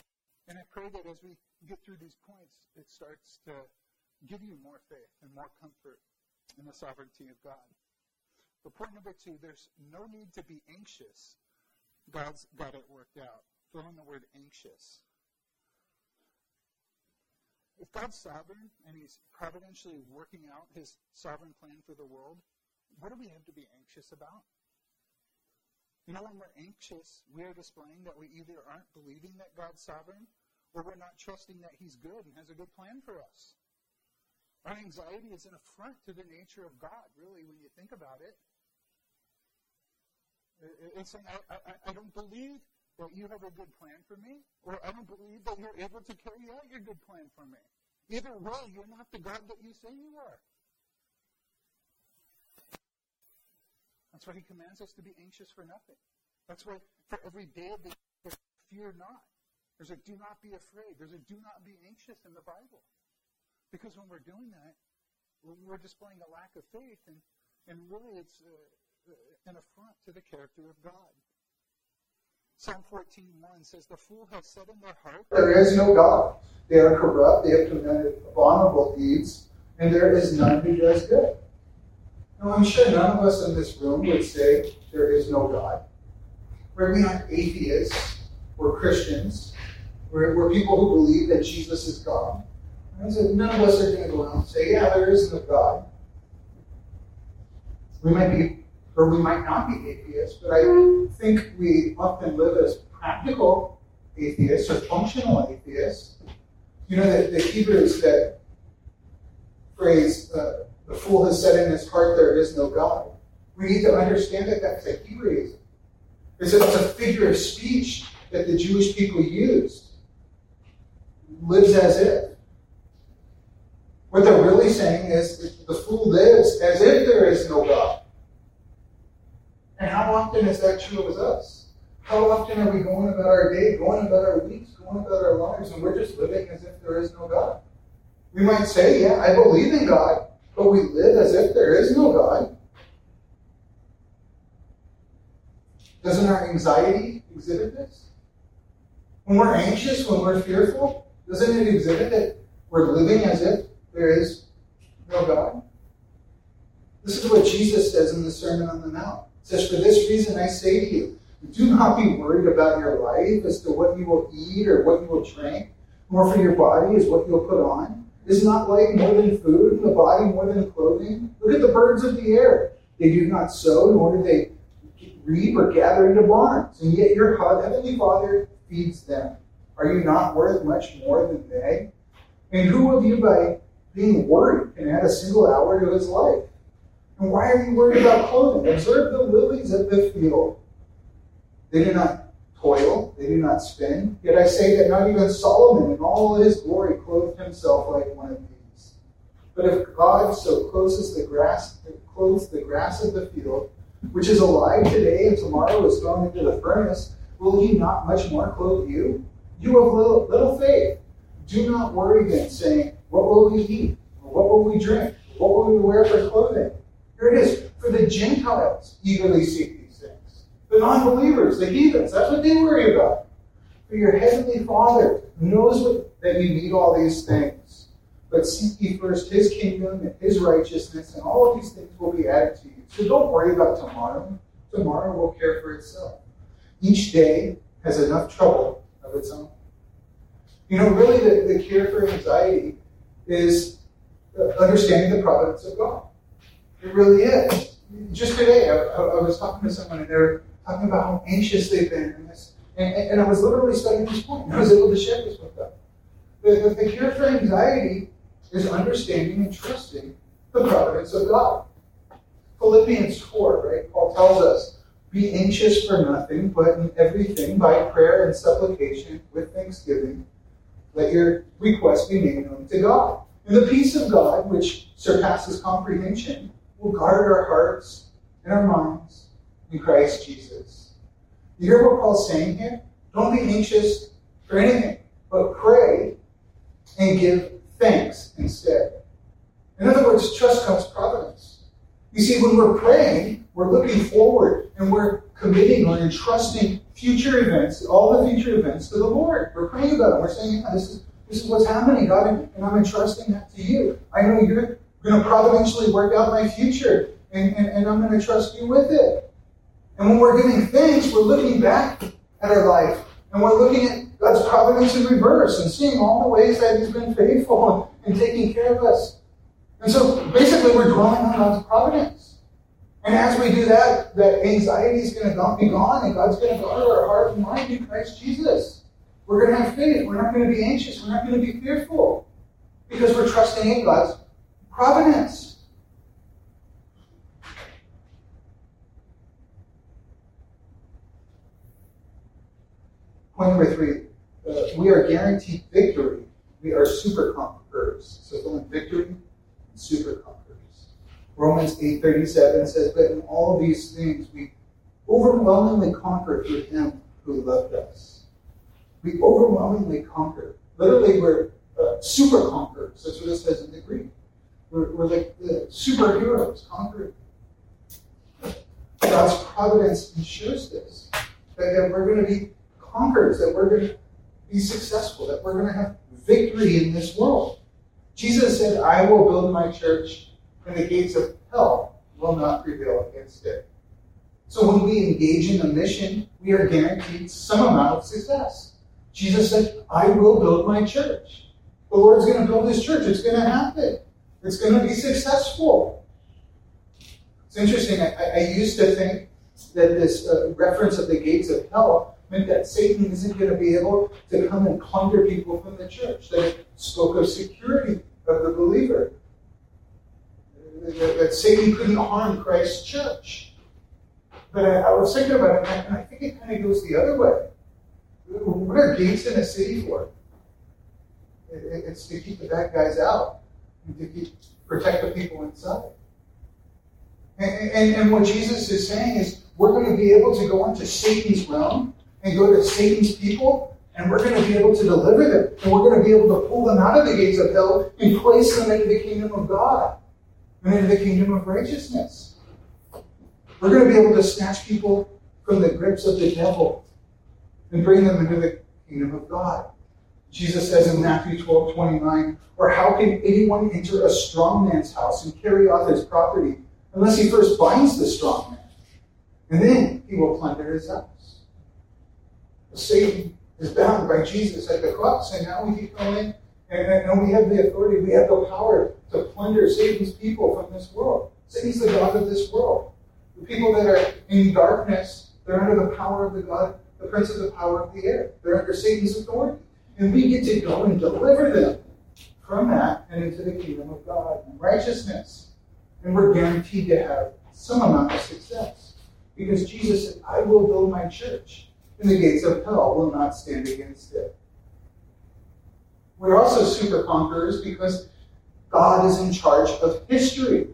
And I pray that as we get through these points, it starts to give you more faith and more comfort in the sovereignty of God. But point number two, there's no need to be anxious. God's got it worked out. Fill in the word anxious. If God's sovereign and He's providentially working out His sovereign plan for the world, what do we have to be anxious about? You know, when we're anxious, we are displaying that we either aren't believing that God's sovereign or we're not trusting that He's good and has a good plan for us. Our anxiety is an affront to the nature of God, really, when you think about it. It's saying, I, I, I don't believe that you have a good plan for me, or I don't believe that you're able to carry out your good plan for me. Either way, you're not the God that you say you are. That's why he commands us to be anxious for nothing. That's why for every day of the year, fear not. There's a do not be afraid. There's a do not be anxious in the Bible. Because when we're doing that, we're displaying a lack of faith, and, and really it's uh, an affront to the character of God. Psalm 14.1 says, The fool has said in their heart, There is no God. They are corrupt, they have committed abominable deeds, and there is none who does good. Now, I'm sure none of us in this room would say there is no God. We're not atheists, we're Christians, we're, we're people who believe that Jesus is God. And said, none of us are going to go out and say, yeah, there is no God. We might be, or we might not be atheists, but I think we often live as practical atheists or functional atheists. You know, the, the Hebrews that phrase, uh, the fool has said in his heart, There is no God. We need to understand that that's a Hebraism. It's a, it's a figure of speech that the Jewish people used. Lives as if. What they're really saying is the fool lives as if there is no God. And how often is that true with us? How often are we going about our day, going about our weeks, going about our lives, and we're just living as if there is no God? We might say, Yeah, I believe in God, but we live as if there is no God. Doesn't our anxiety exhibit this? When we're anxious, when we're fearful, doesn't it exhibit that we're living as if there is no God? This is what Jesus says in the Sermon on the Mount. Says, For this reason I say to you, do not be worried about your life as to what you will eat or what you will drink, nor for your body as what you'll put on. Is not life more than food, and the body more than clothing? Look at the birds of the air. They do not sow, nor do they reap or gather into barns, and yet your heavenly Father feeds them. Are you not worth much more than they? And who of you, by being worried, can add a single hour to his life? And why are you worried about clothing? Observe the lilies of the field. They do not toil, they do not spin. Yet I say that not even Solomon in all his glory clothed himself like one of these. But if God so clothes the grass, clothes the grass of the field, which is alive today and tomorrow is thrown into the furnace, will he not much more clothe you? You have little, little faith. Do not worry then, saying, What will we eat? What will we drink? What will we wear for clothing? Here it is. For the Gentiles eagerly seek these things. the non believers, the heathens, that's what they worry about. For your heavenly Father knows what, that you need all these things. But seek ye first his kingdom and his righteousness, and all of these things will be added to you. So don't worry about tomorrow. Tomorrow will care for itself. Each day has enough trouble of its own. You know, really, the, the cure for anxiety is uh, understanding the providence of God. It really is. Just today, I, I was talking to someone, and they were talking about how anxious they've been this. And, and, I was literally studying this point. I was able to share this with them. The, the cure for anxiety is understanding and trusting the providence of God. Philippians 4, right? Paul tells us Be anxious for nothing, but in everything by prayer and supplication with thanksgiving, let your requests be made known to God. And the peace of God, which surpasses comprehension, will guard our hearts and our minds in Christ Jesus. You hear what Paul's saying here? Don't be anxious for anything, but pray and give thanks instead. In other words, trust God's providence. You see, when we're praying, we're looking forward and we're committing or entrusting future events, all the future events, to the Lord. We're praying about it. We're saying, yeah, this is this is what's happening, God, and I'm entrusting that to you. I know you're going to providentially work out my future, and, and, and I'm going to trust you with it. And when we're giving thanks, we're looking back at our life, and we're looking at God's providence in reverse and seeing all the ways that He's been faithful and taking care of us. And so basically, we're drawing on God's providence. And as we do that, that anxiety is going to be gone, and God's going to guard our heart and mind in Christ Jesus. We're going to have faith. We're not going to be anxious. We're not going to be fearful because we're trusting in God's providence. Point number three uh, we are guaranteed victory. We are super conquerors. So, in victory and super conquerors. Romans 8:37 says, But in all these things we overwhelmingly conquer through him who loved us we overwhelmingly conquer. Literally, we're uh, super conquerors. That's what it says in the Greek. We're, like the superheroes, conquered. God's providence ensures this that we're going to be conquerors, that we're going to be successful, that we're going to have victory in this world. Jesus said, I will build my church, and the gates of hell will not prevail against it. So when we engage in the mission, we are guaranteed some amount of success. Jesus said, I will build my church. The Lord's going to build his church. It's going to happen. It's going to be successful. It's interesting. I, I used to think that this uh, reference of the gates of hell meant that Satan isn't going to be able to come and plunder people from the church, that it spoke of security of the believer, that Satan couldn't harm Christ's church. But I, I was thinking about it, and I think it kind of goes the other way. What are gates in a city for? It's to keep the bad guys out and to keep, protect the people inside. And, and, and what Jesus is saying is we're going to be able to go into Satan's realm and go to Satan's people, and we're going to be able to deliver them, and we're going to be able to pull them out of the gates of hell and place them into the kingdom of God and into the kingdom of righteousness. We're going to be able to snatch people from the grips of the devil and bring them into the kingdom of God. Jesus says in Matthew 12 29, or how can anyone enter a strong man's house and carry off his property unless he first binds the strong man? And then he will plunder his house. Satan is bound by Jesus at the cross, and now we can come in and, and we have the authority, we have the power to plunder Satan's people from this world. Satan's the God of this world. The people that are in darkness, they're under the power of the God the prince of the power of the air. They're under Satan's authority. And we get to go and deliver them from that and into the kingdom of God and righteousness. And we're guaranteed to have some amount of success. Because Jesus said, I will build my church, and the gates of hell will not stand against it. We're also super conquerors because God is in charge of history.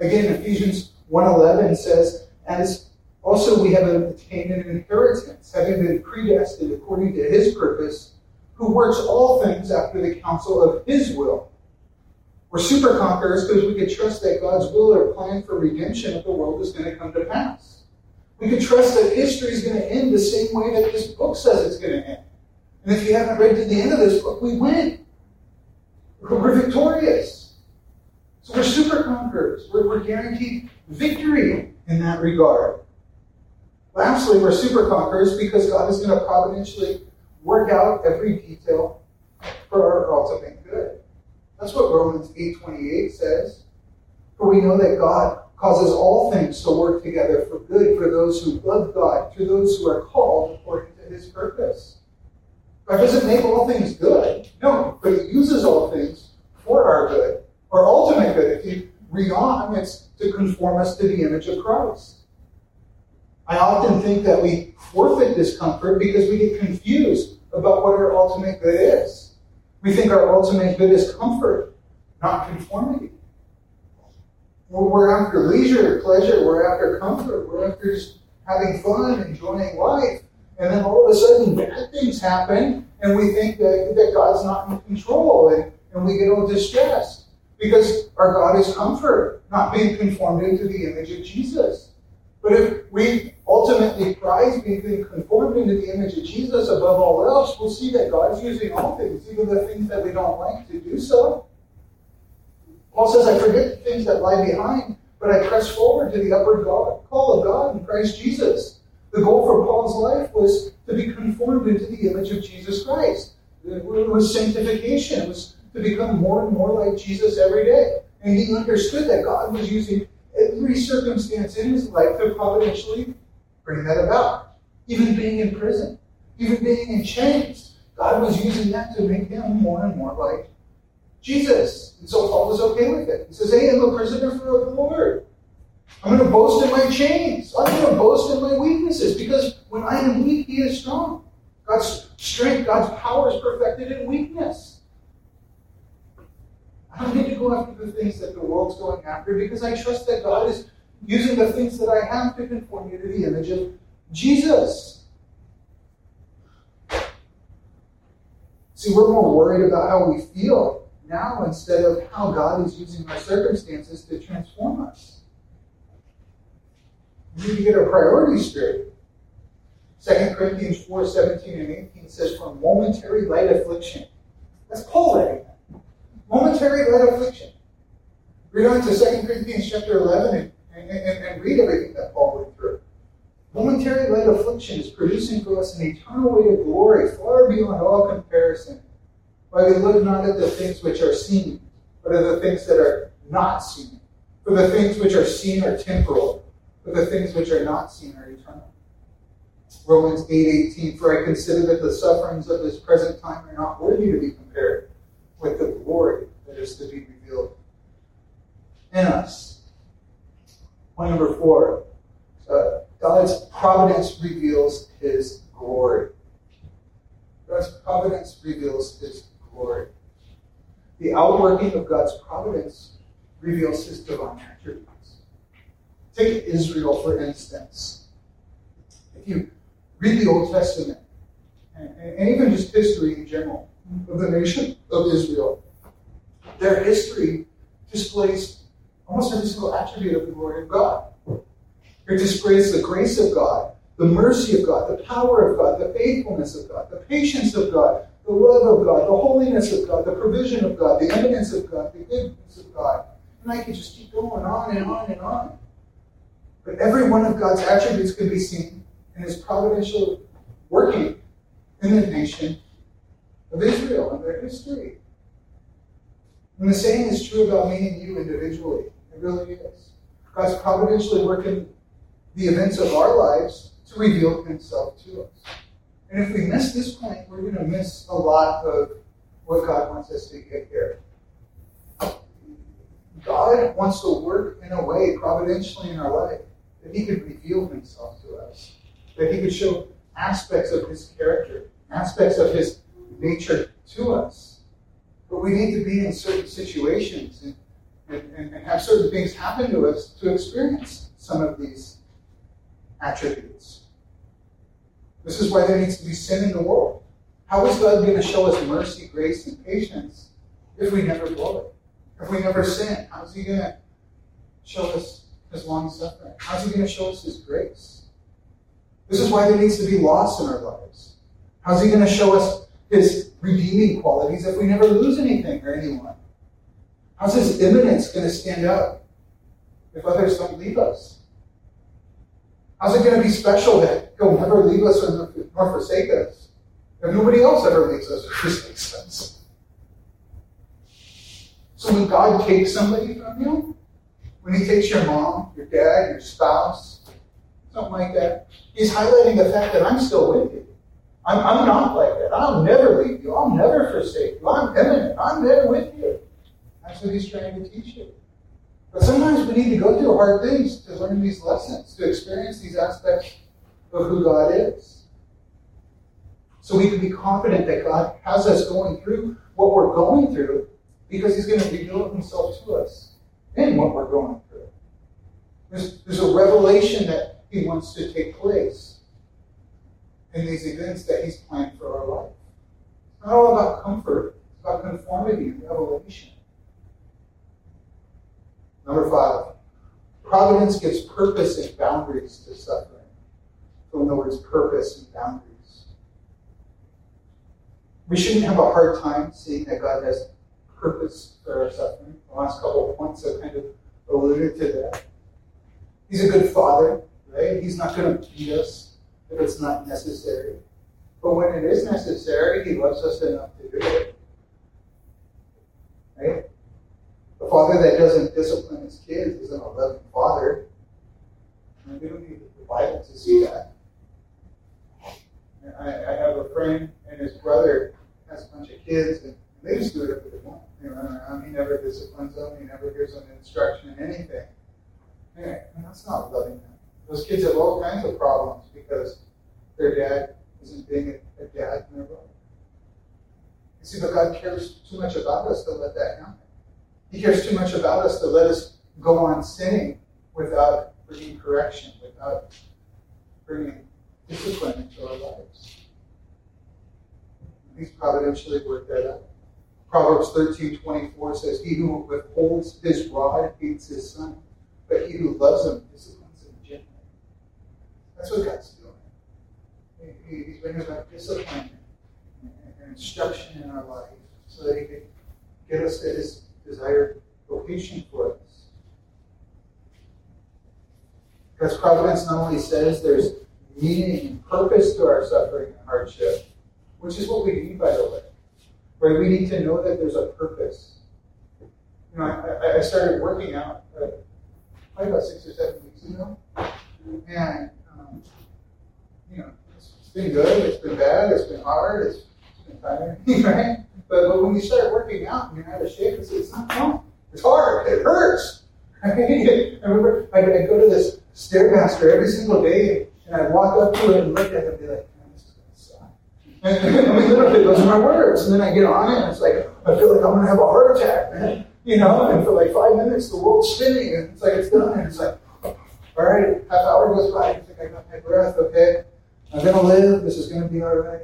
Again, Ephesians 1.11 says, As also, we have obtained an inheritance, having been predestined according to his purpose, who works all things after the counsel of his will. We're super conquerors because we can trust that God's will or plan for redemption of the world is going to come to pass. We can trust that history is going to end the same way that this book says it's going to end. And if you haven't read to the end of this book, we win. We're victorious. So we're super conquerors. We're, we're guaranteed victory in that regard. Lastly, we're super conquerors because God is going to providentially work out every detail for our ultimate good. That's what Romans 8.28 says. For we know that God causes all things to work together for good for those who love God, to those who are called according to his purpose. God doesn't make all things good. No, but he uses all things for our good, our ultimate good. If you read on, it's to conform us to the image of Christ. I often think that we forfeit discomfort because we get confused about what our ultimate good is. We think our ultimate good is comfort, not conformity. We're after leisure, pleasure, we're after comfort, we're after just having fun, enjoying life. And then all of a sudden, bad things happen, and we think that, that God's not in control, and, and we get all distressed. Because our God is comfort, not being conformed into the image of Jesus. But if we ultimately Christ being conformed into the image of Jesus above all else, we'll see that God's using all things, even the things that we don't like, to do so. Paul says, I forget the things that lie behind, but I press forward to the upward call of God in Christ Jesus. The goal for Paul's life was to be conformed into the image of Jesus Christ. It was sanctification. It was to become more and more like Jesus every day. And he understood that God was using every circumstance in his life to providentially bring that about. Even being in prison, even being in chains, God was using that to make him more and more like Jesus. And so Paul was okay with it. He says, Hey, I'm a prisoner for the Lord. I'm going to boast in my chains. I'm going to boast in my weaknesses because when I am weak, He is strong. God's strength, God's power is perfected in weakness. I don't need to go after the things that the world's going after because I trust that God is using the things that I have to conform you to the image of Jesus. See, we're more worried about how we feel now instead of how God is using our circumstances to transform us. We need to get our priorities straight. 2 Corinthians 4 17 and 18 says, For momentary light affliction. That's Paul writing that. Momentary light affliction. Read on to 2 Corinthians chapter 11 and, and, and read everything that Paul went through. Momentary light affliction is producing for us an eternal way of glory far beyond all comparison why we look not at the things which are seen, but at the things that are not seen. For the things which are seen are temporal, but the things which are not seen are eternal. Romans 8:18 For I consider that the sufferings of this present time are not worthy to be compared with the glory that is to be revealed in us. Point number four. Uh, God's providence reveals his glory. God's providence reveals his glory. The outworking of God's providence reveals his divine attributes. Take Israel, for instance. If you read the Old Testament, and, and even just history in general of the nation of Israel, their history displays almost every single attribute of the glory of God. It displays the grace of God, the mercy of God, the power of God, the faithfulness of God, the patience of God, the love of God, the holiness of God, the provision of God, the eminence of God, the goodness of God. And I could just keep going on and on and on. But every one of God's attributes can be seen in his providential working in the nation of Israel and their history. And the same is true about me and you individually. It really is. God's providentially working the events of our lives to reveal himself to us. And if we miss this point, we're going to miss a lot of what God wants us to get here. God wants to work in a way providentially in our life that He could reveal Himself to us, that He could show aspects of His character, aspects of His nature to us. But we need to be in certain situations and, and, and have certain things happen to us to experience some of these attributes. This is why there needs to be sin in the world. How is God going to show us mercy, grace, and patience if we never blow it? If we never sin, how's He going to show us His long suffering? How's He going to show us His grace? This is why there needs to be loss in our lives. How's He going to show us His redeeming qualities if we never lose anything or anyone? How's this immanence going to stand up if others don't leave us? How's it going to be special that He'll never leave us nor forsake us if nobody else ever leaves us or forsakes us? So when God takes somebody from you, when He takes your mom, your dad, your spouse, something like that, He's highlighting the fact that I'm still with you. I'm, I'm not like that. I'll never leave you. I'll never forsake you. I'm immanent. I'm there with you. That's what He's trying to teach you. But sometimes we need to go through hard things to learn these lessons, to experience these aspects of who God is. So we can be confident that God has us going through what we're going through because He's going to reveal Himself to us in what we're going through. There's, there's a revelation that He wants to take place in these events that He's planned for our life. It's not all about comfort, it's about conformity and revelation. Number five, providence gives purpose and boundaries to suffering. From the words purpose and boundaries. We shouldn't have a hard time seeing that God has purpose for our suffering. The last couple of points have kind of alluded to that. He's a good father, right? He's not going to beat us if it's not necessary. But when it is necessary, he loves us enough to do it. Right? A father that doesn't discipline his kids isn't a loving father. And we don't need the Bible to see that. I, I have a friend and his brother has a bunch of kids, and they just do whatever they want. They run around. He never disciplines them. He never gives them instruction in anything. that's not loving them. Those kids have all kinds of problems because their dad isn't being a, a dad in their life. You see, but God cares too much about us to let that happen. He cares too much about us to let us go on sinning without bringing correction, without bringing discipline into our lives. He's providentially worked that out. Proverbs 13 24 says, He who withholds his rod hates his son, but he who loves him disciplines. That's what God's doing. He's bringing about discipline and instruction in our life so that he can get us to his desired vocation for us. Because providence not only says there's meaning and purpose to our suffering and hardship, which is what we need, by the way. Right? We need to know that there's a purpose. You know, I, I started working out uh, probably about six or seven weeks ago, and you know, it's, been good, it's been bad, it's been hard, it's, been tiring, right? But, but when you start working out and you're out of shape, it's, it's not fun. It's hard. It hurts. I remember I'd, I'd go to this Stairmaster every single day, and I'd walk up to it and look at it and be like, man, this is going to suck. And, I mean, literally, those are my words. And then I get on it, and it's like, I feel like I'm going to have a heart attack, man. You know, and for like five minutes, the world's spinning, and it's like it's done, and it's like, all right, half hour goes by, I think I got my breath, okay, I'm to live, this is to be all right.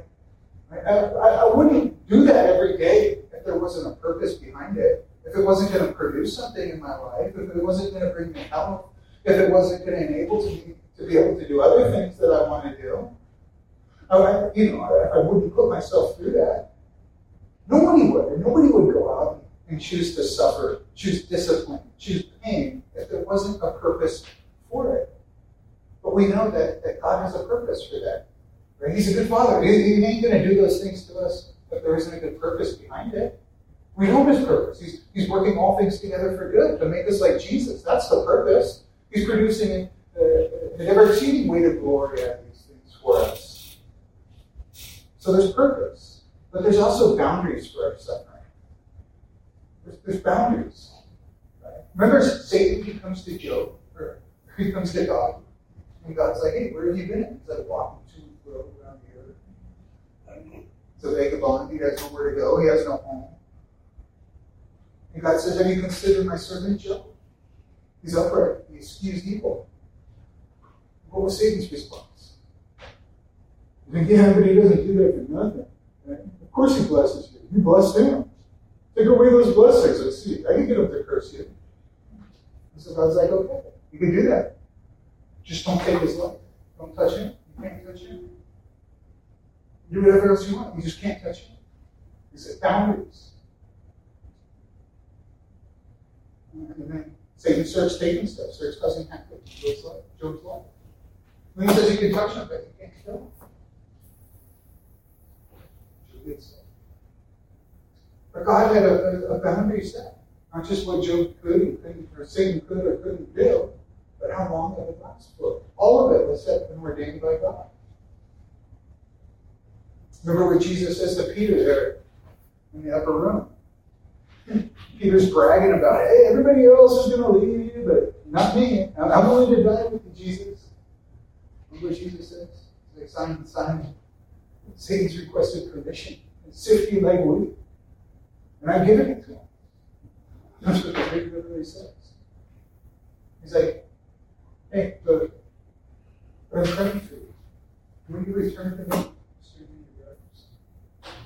I, I, I wouldn't do that every day if there wasn't a purpose behind it. If it wasn't to produce something in my life, if it wasn't to bring me health, if it wasn't to enable me to be able to do other things that I want to do, I, you know, I, I wouldn't put myself through that. Nobody would. Nobody would go out and choose to suffer, choose discipline, choose pain if there wasn't a purpose for it. But we know that, that God has a purpose for that. Right? He's a good father. He, he ain't going to do those things to us if there isn't a good purpose behind it. We know his purpose. He's, he's working all things together for good to make us like Jesus. That's the purpose. He's producing uh, an ever exceeding weight of glory out of these things for us. So there's purpose, but there's also boundaries for our suffering. There's, there's boundaries. Right? Remember, Satan comes to Job, he comes to God, and God's like, "Hey, where have you been?" He's like, "Walking to and fro around here." He's a vagabond. He has nowhere to go. He has no home. And God says, Have you considered my servant Job? He's upright. He eschews evil. What was Satan's response? He's like, yeah, but he doesn't do that for nothing. Right? Of course he blesses you. You bless him. Take away those blessings. Let's see. I can get up to curse you. And so God's like, okay, you can do that. Just don't take his life. Don't touch him. You can't touch him. Do whatever else you want. You just can't touch him. He said boundaries. And then Satan starts taking stuff, starts causing havoc in Job's life. Job's life. He says you can touch him, but you can't kill him. But God had a, a, a boundary set. Not just what Job could and couldn't, or Satan could or couldn't do, but how long did it last for. All of it was set and ordained by God. Remember what Jesus says to Peter there in the upper room. Peter's bragging about, hey, everybody else is going to leave. you, but not me. I'm willing to die with Jesus. Remember what Jesus says? Like, Simon, Simon, Satan's requested permission. and Sift you like wheat. And I'm giving it to him. That's what the Greek literally says. He's like, hey, look, I'm you. When you return to me.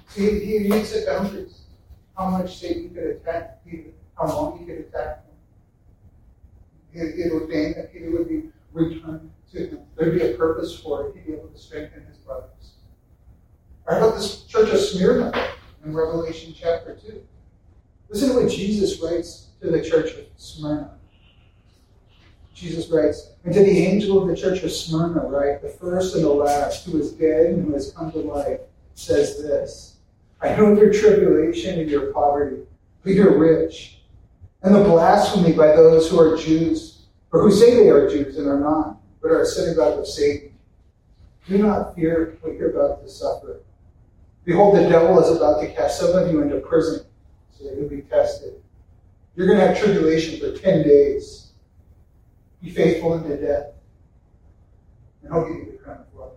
See, he, he set boundaries. How much Satan could attack Peter, how long he could attack him. It, it ordained that Peter would be returned to him. There'd be a purpose for it. He'd be able to strengthen his brothers. How about this church of Smyrna in Revelation chapter 2? Listen to what Jesus writes to the church of Smyrna. Jesus writes, And to the angel of the church of Smyrna, right, the first and the last, who is dead and who has come to life, says this I know your tribulation and your poverty, but you're rich. And the blasphemy by those who are Jews, or who say they are Jews and are not, but are a synagogue of Satan. Do not fear what you're about to suffer. Behold, the devil is about to cast some of you into prison so that you'll be tested. You're going to have tribulation for 10 days. Be faithful unto death, and I'll give you the crown of life.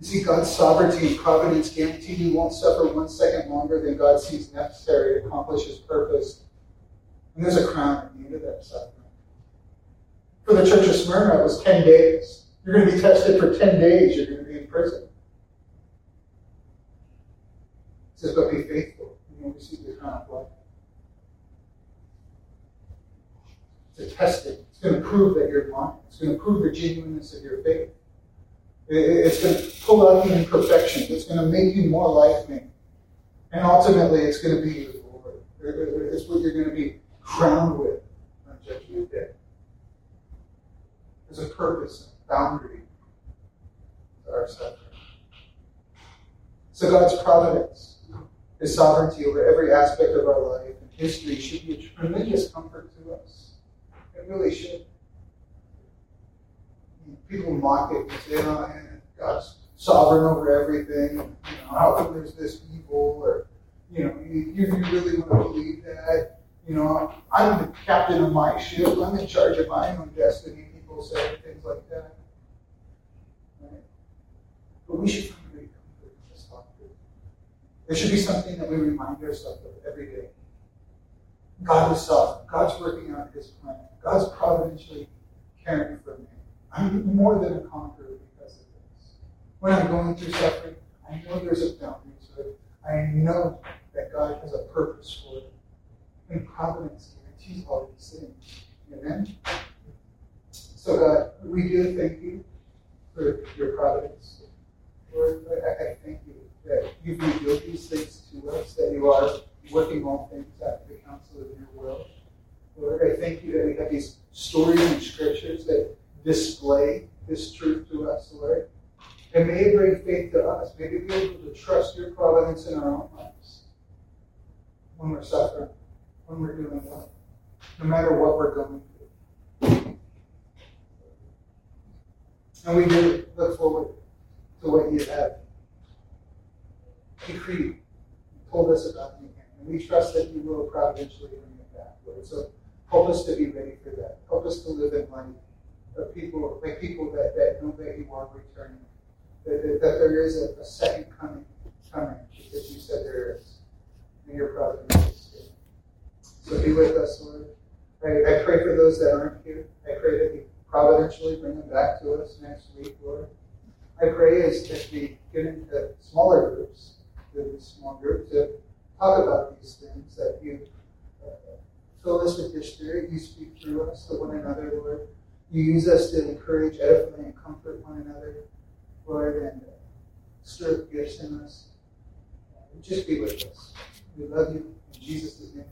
You see, God's sovereignty and providence guarantee you won't suffer one second longer than God sees necessary to accomplish his purpose. And there's a crown at the end of that suffering. For the church of Smyrna, it was 10 days. You're going to be tested for 10 days. You're going to be in prison. It says, but be faithful, and you'll receive the crown of life. To test it. It's going to prove that you're lying. It's going to prove the genuineness of your faith. It's going to pull out the imperfections. It's going to make you more like me. And ultimately, it's going to be your Lord. It's what you're going to be crowned with on Judgment Day. There's a purpose, a boundary to our suffering. So God's providence, His sovereignty over every aspect of our life and history should be a tremendous comfort to us. It really should. People mock it and say, oh, God's sovereign over everything. You know, how come there's this evil? Or, you know, you, you really want to believe that? You know, I'm the captain of my ship. I'm in charge of my own destiny. People say things like that. Right? But we should find great comfort in this thought. There should be something that we remind ourselves of every day. God is sovereign. God's working out His plan. God's providentially caring for me. I'm more than a conqueror because of this. When I'm going through suffering, I know there's a boundary to it. I know that God has a purpose for it. And providence guarantees all these things. Amen? So, God, we do thank you for your providence. Lord, I, I thank you that you've revealed these things to us, that you are working all things after the counsel of your will. Lord, I thank you that we have these stories and scriptures that display this truth to us, Lord. And may it bring faith to us. May we be able to trust your providence in our own lives when we're suffering, when we're doing well, no matter what we're going through. And we do look forward to what you have decreed, told us about me. We trust that you will providentially bring it back, Lord. So Help us to be ready for that. Help us to live in light of people, like people that, that know that you are returning. That, that, that there is a, a, second coming, coming, because you said there is. And your providence is So be with us, Lord. I, I pray for those that aren't here. I pray that you providentially bring them back to us next week, Lord. I pray as, as we get into smaller groups, the small group, to talk about these things that you Fill us with your spirit. You speak through us to one another, Lord. You use us to encourage, edify, and comfort one another, Lord, and uh, stir up gifts in us. Just be with us. We love you. In Jesus' name.